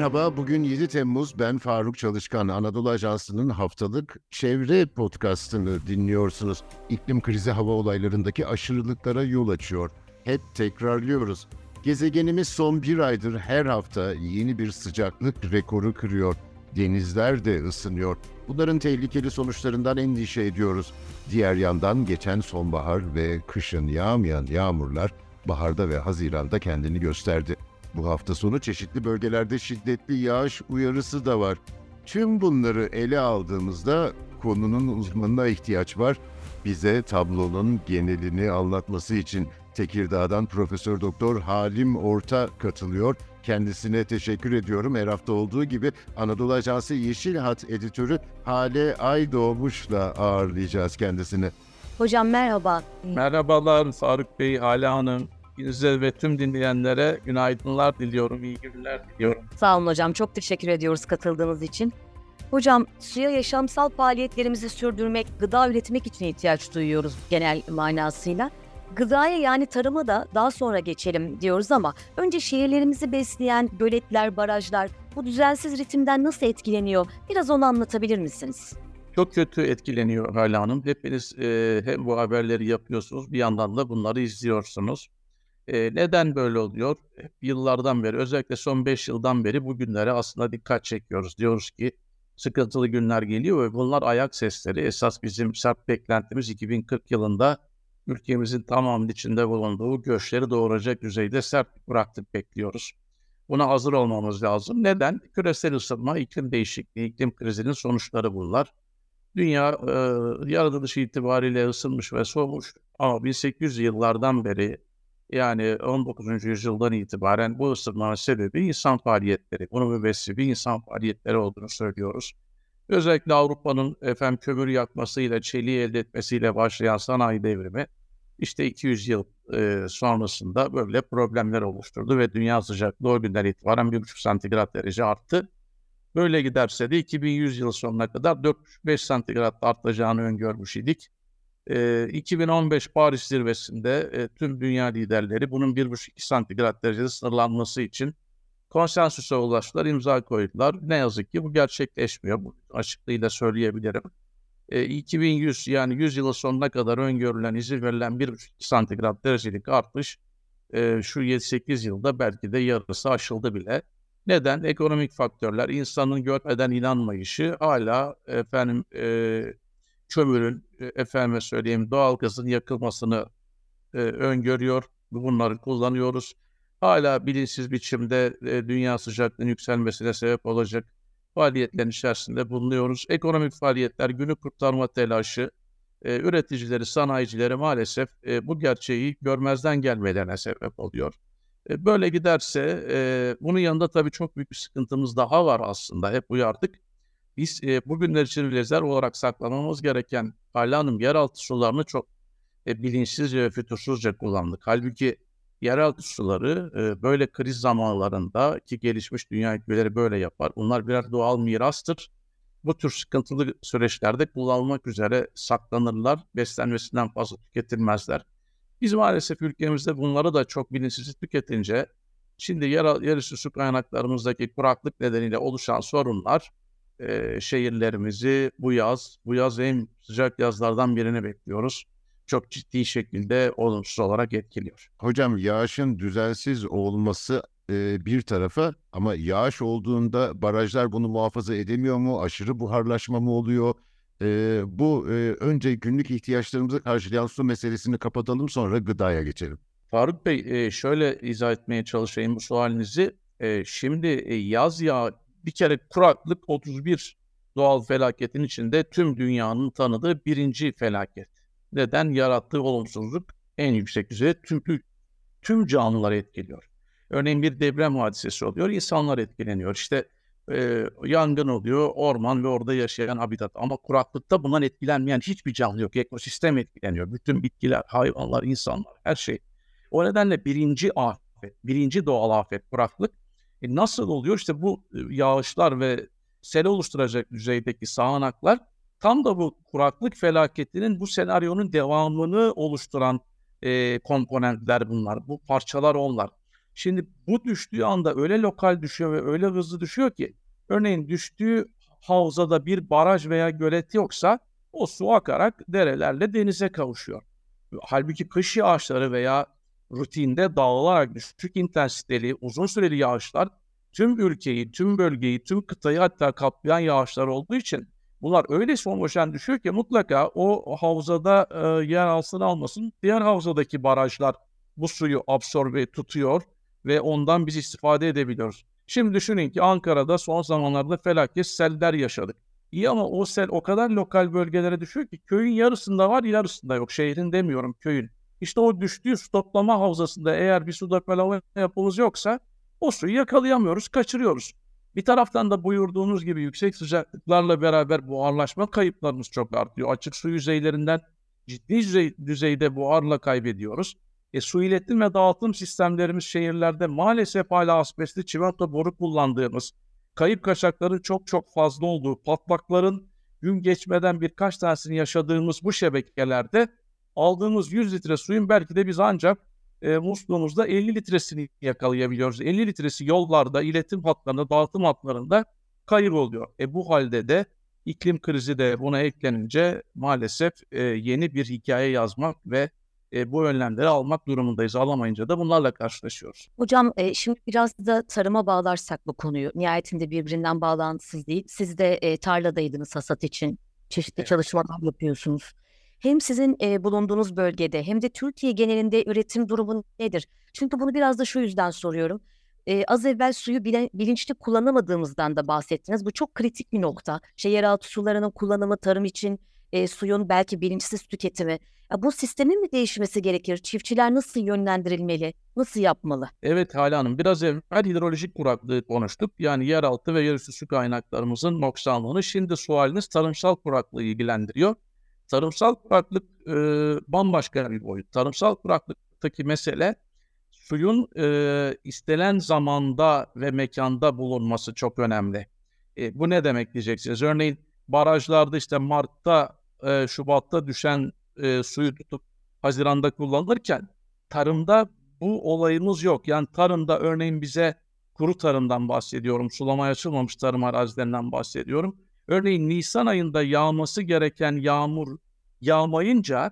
Merhaba, bugün 7 Temmuz. Ben Faruk Çalışkan. Anadolu Ajansı'nın haftalık çevre podcastını dinliyorsunuz. İklim krizi hava olaylarındaki aşırılıklara yol açıyor. Hep tekrarlıyoruz. Gezegenimiz son bir aydır her hafta yeni bir sıcaklık rekoru kırıyor. Denizler de ısınıyor. Bunların tehlikeli sonuçlarından endişe ediyoruz. Diğer yandan geçen sonbahar ve kışın yağmayan yağmurlar baharda ve haziranda kendini gösterdi. Bu hafta sonu çeşitli bölgelerde şiddetli yağış uyarısı da var. Tüm bunları ele aldığımızda konunun uzmanına ihtiyaç var. Bize tablonun genelini anlatması için Tekirdağ'dan Profesör Doktor Halim Orta katılıyor. Kendisine teşekkür ediyorum. Her hafta olduğu gibi Anadolu Ajansı Yeşil Hat editörü Hale Aydoğmuş'la ağırlayacağız kendisini. Hocam merhaba. Merhabalar Faruk Bey, Hale Hanım. Size ve tüm dinleyenlere günaydınlar diliyorum, iyi günler diliyorum. Sağ olun hocam. Çok teşekkür ediyoruz katıldığınız için. Hocam suya yaşamsal faaliyetlerimizi sürdürmek, gıda üretmek için ihtiyaç duyuyoruz genel manasıyla. Gıdaya yani tarıma da daha sonra geçelim diyoruz ama önce şehirlerimizi besleyen göletler, barajlar bu düzensiz ritimden nasıl etkileniyor? Biraz onu anlatabilir misiniz? Çok kötü etkileniyor Hale Hanım. Hepiniz e, hem bu haberleri yapıyorsunuz bir yandan da bunları izliyorsunuz. E, neden böyle oluyor? Yıllardan beri özellikle son 5 yıldan beri bu günlere aslında dikkat çekiyoruz. Diyoruz ki sıkıntılı günler geliyor ve bunlar ayak sesleri. Esas bizim sert beklentimiz 2040 yılında ülkemizin tamamının içinde bulunduğu göçleri doğuracak düzeyde sert bıraktık bekliyoruz. Buna hazır olmamız lazım. Neden? Küresel ısınma, iklim değişikliği, iklim krizinin sonuçları bunlar. Dünya e, yaratılışı itibariyle ısınmış ve soğumuş ama 1800 yıllardan beri yani 19. yüzyıldan itibaren bu ısınmanın sebebi insan faaliyetleri. Bunun mübessibi insan faaliyetleri olduğunu söylüyoruz. Özellikle Avrupa'nın efendim kömür yakmasıyla, çeliği elde etmesiyle başlayan sanayi devrimi işte 200 yıl e, sonrasında böyle problemler oluşturdu ve dünya sıcaklığı o günden itibaren 1,5 santigrat derece arttı. Böyle giderse de 2100 yıl sonuna kadar 4,5 santigrat artacağını öngörmüş idik. E, 2015 Paris zirvesinde e, tüm dünya liderleri bunun 1,5 santigrat derecede sınırlanması için konsensüse ulaştılar, imza koydular. Ne yazık ki bu gerçekleşmiyor. Bu açıklığıyla söyleyebilirim. E, 2100 yani 100 yılın sonuna kadar öngörülen, izin verilen 1,5 santigrat derecelik artış e, şu 7-8 yılda belki de yarısı aşıldı bile. Neden? Ekonomik faktörler, insanın görmeden inanmayışı hala efendim e, kömürün, e, efendime söyleyeyim doğal gazın yakılmasını e, öngörüyor. Bunları kullanıyoruz. Hala bilinçsiz biçimde e, dünya sıcaklığının yükselmesine sebep olacak faaliyetlerin içerisinde bulunuyoruz. Ekonomik faaliyetler, günü kurtarma telaşı, e, üreticileri, sanayicileri maalesef e, bu gerçeği görmezden gelmelerine sebep oluyor. E, böyle giderse e, bunun yanında tabii çok büyük bir sıkıntımız daha var aslında. Hep uyardık. Biz e, bugünler için rezerv olarak saklamamız gereken Hale Hanım yeraltı sularını çok e, bilinçsizce ve fütursuzca kullandık. Halbuki yeraltı suları e, böyle kriz zamanlarında ki gelişmiş dünya ülkeleri böyle yapar. Bunlar birer doğal mirastır. Bu tür sıkıntılı süreçlerde kullanılmak üzere saklanırlar. Beslenmesinden fazla tüketilmezler. Biz maalesef ülkemizde bunları da çok bilinçsiz tüketince şimdi yer, yerüstü su kaynaklarımızdaki kuraklık nedeniyle oluşan sorunlar e, şehirlerimizi bu yaz, bu yaz en sıcak yazlardan birini bekliyoruz çok ciddi şekilde olumsuz olarak etkiliyor. Hocam yağışın düzensiz olması e, bir tarafa ama yağış olduğunda barajlar bunu muhafaza edemiyor mu? Aşırı buharlaşma mı oluyor? E, bu e, önce günlük ihtiyaçlarımızı karşılayan su meselesini kapatalım sonra gıdaya geçelim. Faruk Bey e, şöyle izah etmeye çalışayım bu sualinizi. E, şimdi e, yaz yağı bir kere kuraklık 31 doğal felaketin içinde tüm dünyanın tanıdığı birinci felaket neden yarattığı olumsuzluk en yüksek düzeyde tüm, tüm canlıları etkiliyor. Örneğin bir deprem hadisesi oluyor, insanlar etkileniyor. İşte e, yangın oluyor, orman ve orada yaşayan habitat. Ama kuraklıkta bundan etkilenmeyen hiçbir canlı yok. Ekosistem etkileniyor. Bütün bitkiler, hayvanlar, insanlar, her şey. O nedenle birinci afet, birinci doğal afet kuraklık. E nasıl oluyor? İşte bu e, yağışlar ve sel oluşturacak düzeydeki sağanaklar Tam da bu kuraklık felaketinin bu senaryonun devamını oluşturan e, komponentler bunlar. Bu parçalar onlar. Şimdi bu düştüğü anda öyle lokal düşüyor ve öyle hızlı düşüyor ki örneğin düştüğü havzada bir baraj veya gölet yoksa o su akarak derelerle denize kavuşuyor. Halbuki kış yağışları veya rutinde dağılarak düşük intensiteli uzun süreli yağışlar tüm ülkeyi, tüm bölgeyi, tüm kıtayı hatta kaplayan yağışlar olduğu için bunlar öyle homojen düşüyor ki mutlaka o havzada e, yer alsın almasın diğer havzadaki barajlar bu suyu absorbe tutuyor ve ondan biz istifade edebiliyoruz. Şimdi düşünün ki Ankara'da son zamanlarda felaket seller yaşadık. İyi ama o sel o kadar lokal bölgelere düşüyor ki köyün yarısında var yarısında yok. Şehrin demiyorum köyün. İşte o düştüğü su toplama havzasında eğer bir su depolama yapımız yoksa o suyu yakalayamıyoruz, kaçırıyoruz. Bir taraftan da buyurduğunuz gibi yüksek sıcaklıklarla beraber buharlaşma kayıplarımız çok artıyor. Açık su yüzeylerinden ciddi düzey, düzeyde buharla kaybediyoruz. E, su iletim ve dağıtım sistemlerimiz şehirlerde maalesef hala asbestli çimento boru kullandığımız, kayıp kaçakların çok çok fazla olduğu, patlakların gün geçmeden birkaç tanesini yaşadığımız bu şebekelerde aldığımız 100 litre suyun belki de biz ancak e, musluğumuzda 50 litresini yakalayabiliyoruz. 50 litresi yollarda, iletim hatlarında, dağıtım hatlarında kayıp oluyor. E bu halde de iklim krizi de buna eklenince maalesef e, yeni bir hikaye yazmak ve e, bu önlemleri almak durumundayız. Alamayınca da bunlarla karşılaşıyoruz. Hocam e, şimdi biraz da tarıma bağlarsak bu konuyu. Nihayetinde birbirinden bağlantısız değil. Siz de e, tarladaydınız hasat için. Çeşitli evet. çalışmalar yapıyorsunuz. Hem sizin e, bulunduğunuz bölgede hem de Türkiye genelinde üretim durumu nedir? Çünkü bunu biraz da şu yüzden soruyorum. E, az evvel suyu bile, bilinçli kullanamadığımızdan da bahsettiniz. Bu çok kritik bir nokta. Şey, yeraltı sularının kullanımı tarım için e, suyun belki bilinçsiz tüketimi. Ya bu sistemin mi değişmesi gerekir? Çiftçiler nasıl yönlendirilmeli? Nasıl yapmalı? Evet Hala Hanım biraz evvel hidrolojik kuraklığı konuştuk. Yani yeraltı ve yerüstü su kaynaklarımızın noksanlığını şimdi sualiniz tarımsal kuraklığı ilgilendiriyor. Tarımsal kuraklık e, bambaşka bir boyut. Tarımsal kuraklıktaki mesele suyun e, istenen zamanda ve mekanda bulunması çok önemli. E, bu ne demek diyeceksiniz? Örneğin barajlarda işte Mart'ta, e, Şubat'ta düşen e, suyu tutup Haziran'da kullanılırken tarımda bu olayımız yok. Yani tarımda örneğin bize kuru tarımdan bahsediyorum, sulamaya açılmamış tarım arazilerinden bahsediyorum. Örneğin Nisan ayında yağması gereken yağmur yağmayınca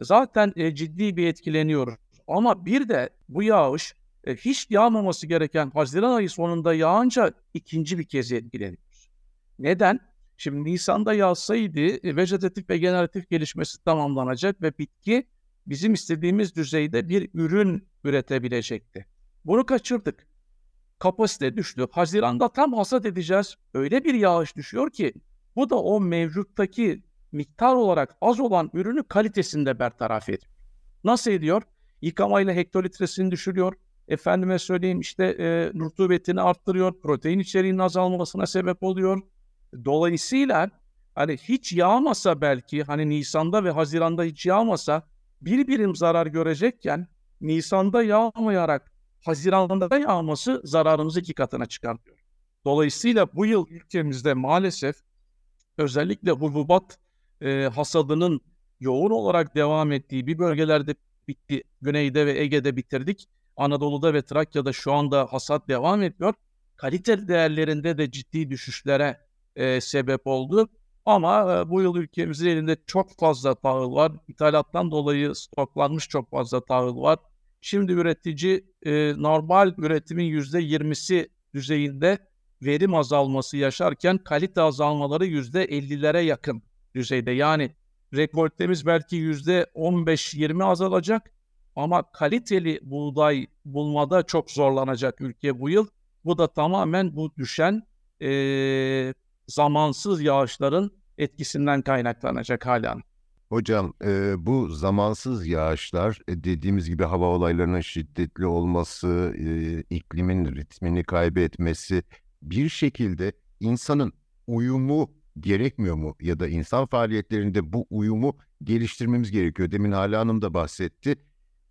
zaten e, ciddi bir etkileniyoruz. Ama bir de bu yağış e, hiç yağmaması gereken Haziran ayı sonunda yağınca ikinci bir kez etkileniyoruz. Neden? Şimdi Nisan'da yağsaydı e, vejetatif ve generatif gelişmesi tamamlanacak ve bitki bizim istediğimiz düzeyde bir ürün üretebilecekti. Bunu kaçırdık. Kapasite düştü. Haziran'da tam hasat edeceğiz. Öyle bir yağış düşüyor ki bu da o mevcuttaki miktar olarak az olan ürünü kalitesinde bertaraf ediyor. Nasıl ediyor? Yıkamayla hektolitresini düşürüyor. Efendime söyleyeyim işte e, rutubetini arttırıyor. Protein içeriğinin azalmasına sebep oluyor. Dolayısıyla hani hiç yağmasa belki hani Nisan'da ve Haziran'da hiç yağmasa bir birim zarar görecekken Nisan'da yağmayarak Haziran'da da yağması zararımızı iki katına çıkartıyor. Dolayısıyla bu yıl ülkemizde maalesef özellikle hububat e, hasadının yoğun olarak devam ettiği bir bölgelerde bitti. Güneyde ve Ege'de bitirdik. Anadolu'da ve Trakya'da şu anda hasat devam ediyor. Kalite değerlerinde de ciddi düşüşlere e, sebep oldu. Ama e, bu yıl ülkemizin elinde çok fazla tahıl var. İthalattan dolayı stoklanmış çok fazla tahıl var. Şimdi üretici e, normal üretimin %20'si düzeyinde verim azalması yaşarken kalite azalmaları %50'lere yakın düzeyde. Yani rekoltemiz belki %15-20 azalacak ama kaliteli buğday bulmada çok zorlanacak ülke bu yıl. Bu da tamamen bu düşen e, zamansız yağışların etkisinden kaynaklanacak halen. Hocam e, bu zamansız yağışlar e, dediğimiz gibi hava olaylarının şiddetli olması, e, iklimin ritmini kaybetmesi bir şekilde insanın uyumu gerekmiyor mu? Ya da insan faaliyetlerinde bu uyumu geliştirmemiz gerekiyor. Demin Hala Hanım da bahsetti.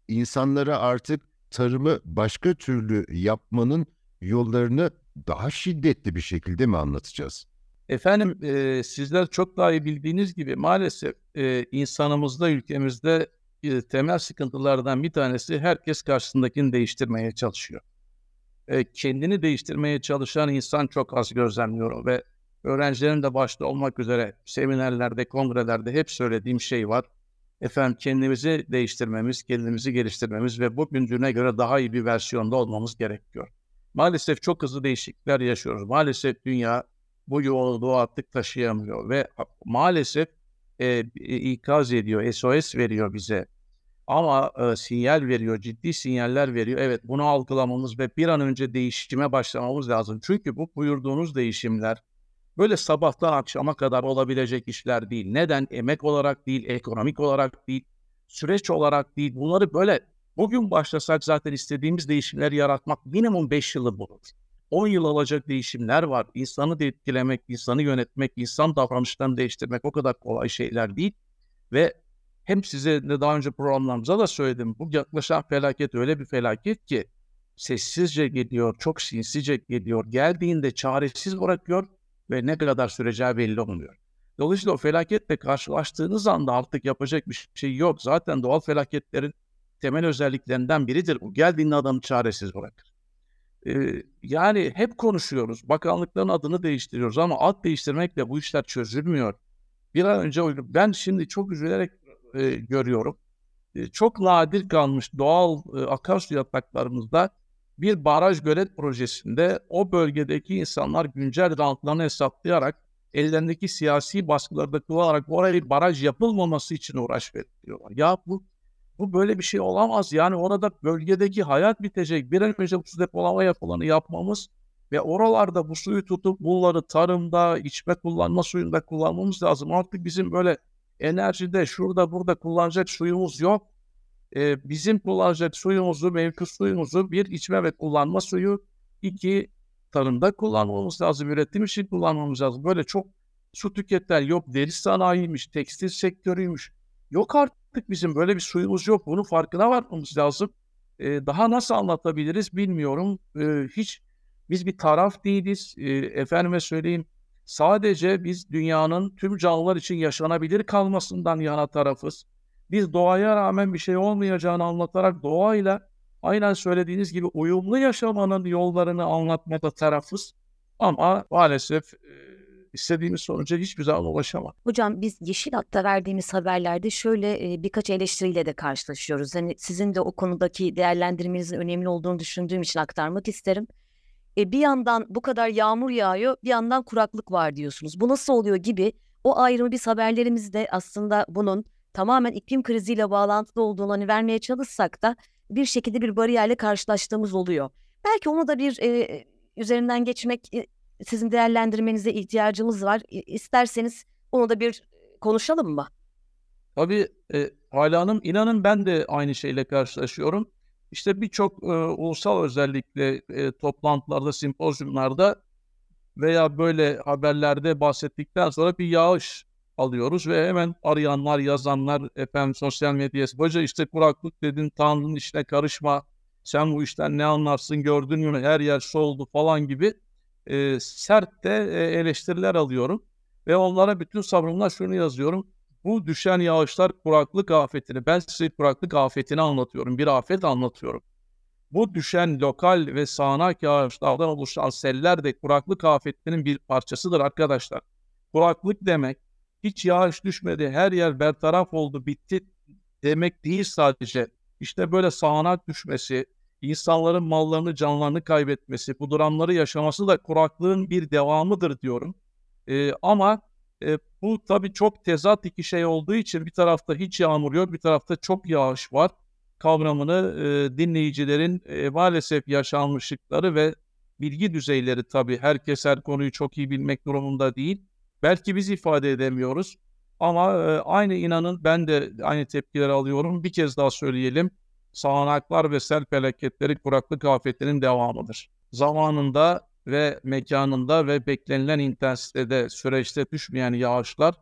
İnsanlara artık tarımı başka türlü yapmanın yollarını daha şiddetli bir şekilde mi anlatacağız? Efendim e, sizler çok daha iyi bildiğiniz gibi maalesef e, insanımızda ülkemizde e, temel sıkıntılardan bir tanesi herkes karşısındakini değiştirmeye çalışıyor. E, kendini değiştirmeye çalışan insan çok az gözlemliyorum ve öğrencilerin de başta olmak üzere seminerlerde, kongrelerde hep söylediğim şey var. Efendim kendimizi değiştirmemiz, kendimizi geliştirmemiz ve bugünküne göre daha iyi bir versiyonda olmamız gerekiyor. Maalesef çok hızlı değişiklikler yaşıyoruz. Maalesef dünya bu yoğunluğu artık taşıyamıyor ve maalesef e, ikaz ediyor, SOS veriyor bize. Ama e, sinyal veriyor, ciddi sinyaller veriyor. Evet bunu algılamamız ve bir an önce değişime başlamamız lazım. Çünkü bu buyurduğunuz değişimler böyle sabahtan akşama kadar olabilecek işler değil. Neden? Emek olarak değil, ekonomik olarak değil, süreç olarak değil. Bunları böyle bugün başlasak zaten istediğimiz değişimleri yaratmak minimum 5 yılı bulur. 10 yıl alacak değişimler var. İnsanı da etkilemek, insanı yönetmek, insan davranışlarını değiştirmek o kadar kolay şeyler değil. Ve hem size de daha önce programlarımıza da söyledim. Bu yaklaşan felaket öyle bir felaket ki sessizce geliyor, çok sinsice geliyor. Geldiğinde çaresiz bırakıyor ve ne kadar süreceği belli olmuyor. Dolayısıyla o felaketle karşılaştığınız anda artık yapacak bir şey yok. Zaten doğal felaketlerin temel özelliklerinden biridir. Bu geldiğinde adamı çaresiz bırakır. Yani hep konuşuyoruz. Bakanlıkların adını değiştiriyoruz ama ad değiştirmekle bu işler çözülmüyor. Bir an önce ben şimdi çok üzülerek e, görüyorum. E, çok nadir kalmış doğal e, akarsu yataklarımızda bir baraj gölet projesinde o bölgedeki insanlar güncel rantlarını hesaplayarak ellerindeki siyasi baskıları da kullanarak oraya bir baraj yapılmaması için uğraş veriyorlar. Ya bu bu böyle bir şey olamaz. Yani orada bölgedeki hayat bitecek. Bir an önce su depolama yapılanı yapmamız ve oralarda bu suyu tutup bunları tarımda, içme kullanma suyunda kullanmamız lazım. Artık bizim böyle enerjide şurada burada kullanacak suyumuz yok. Ee, bizim kullanacak suyumuzu, mevcut suyumuzu bir içme ve kullanma suyu, iki tarımda kullanmamız lazım, üretim için kullanmamız lazım. Böyle çok su tüketen yok, deri sanayiymiş, tekstil sektörüymüş. Yok artık bizim böyle bir suyumuz yok. Bunun farkına varmamız lazım. Ee, daha nasıl anlatabiliriz bilmiyorum. Ee, hiç biz bir taraf değiliz. Ee, efendime söyleyeyim Sadece biz dünyanın tüm canlılar için yaşanabilir kalmasından yana tarafız. Biz doğaya rağmen bir şey olmayacağını anlatarak doğayla aynen söylediğiniz gibi uyumlu yaşamanın yollarını anlatmada tarafız. Ama maalesef istediğimiz sonuca hiçbir zaman ulaşamadık. Hocam biz Yeşil Hat'ta verdiğimiz haberlerde şöyle birkaç eleştiriyle de karşılaşıyoruz. Hani sizin de o konudaki değerlendirmenizin önemli olduğunu düşündüğüm için aktarmak isterim. E, bir yandan bu kadar yağmur yağıyor, bir yandan kuraklık var diyorsunuz. Bu nasıl oluyor gibi o ayrımı biz haberlerimizde aslında bunun tamamen iklim kriziyle bağlantılı olduğunu hani vermeye çalışsak da bir şekilde bir bariyerle karşılaştığımız oluyor. Belki onu da bir e, üzerinden geçmek e, sizin değerlendirmenize ihtiyacımız var. E, isterseniz onu da bir konuşalım mı? Tabii e, Hala Hanım inanın ben de aynı şeyle karşılaşıyorum. İşte birçok e, ulusal özellikle e, toplantılarda, simpozyumlarda veya böyle haberlerde bahsettikten sonra bir yağış alıyoruz ve hemen arayanlar, yazanlar, efendim sosyal medyaya, hoca işte kuraklık dedin, Tanrı'nın işine karışma, sen bu işten ne anlarsın, gördün mü, her yer soldu falan gibi e, sert de e, eleştiriler alıyorum. Ve onlara bütün sabrımla şunu yazıyorum bu düşen yağışlar kuraklık afetini, ben size kuraklık afetini anlatıyorum, bir afet anlatıyorum. Bu düşen lokal ve sağanak yağışlardan oluşan seller de kuraklık afetinin bir parçasıdır arkadaşlar. Kuraklık demek hiç yağış düşmedi, her yer bertaraf oldu, bitti demek değil sadece. İşte böyle sağanak düşmesi, insanların mallarını, canlarını kaybetmesi, bu dramları yaşaması da kuraklığın bir devamıdır diyorum. Ee, ama e, bu tabii çok tezat iki şey olduğu için bir tarafta hiç yağmur yok, bir tarafta çok yağış var kavramını e, dinleyicilerin e, maalesef yaşanmışlıkları ve bilgi düzeyleri tabii herkes her konuyu çok iyi bilmek durumunda değil. Belki biz ifade edemiyoruz ama e, aynı inanın ben de aynı tepkileri alıyorum. Bir kez daha söyleyelim. Sağanaklar ve sel felaketleri kuraklık afetlerinin devamıdır. Zamanında ve mekanında ve beklenilen intensitede süreçte düşmeyen yağışlar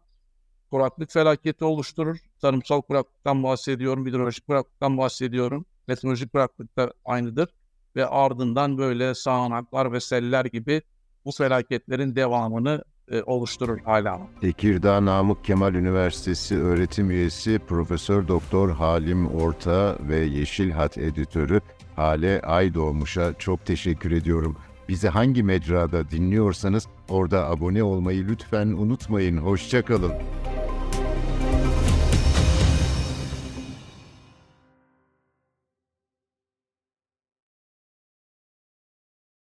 kuraklık felaketi oluşturur. Tarımsal kuraklıktan bahsediyorum, hidrolojik kuraklıktan bahsediyorum. Meteorolojik kuraklık da aynıdır. Ve ardından böyle sağanaklar ve seller gibi bu felaketlerin devamını e, oluşturur Hanım. Tekirdağ Namık Kemal Üniversitesi öğretim üyesi Profesör Doktor Halim Orta ve Yeşil Hat editörü Hale Aydoğmuş'a çok teşekkür ediyorum. Bizi hangi mecrada dinliyorsanız orada abone olmayı lütfen unutmayın. Hoşçakalın.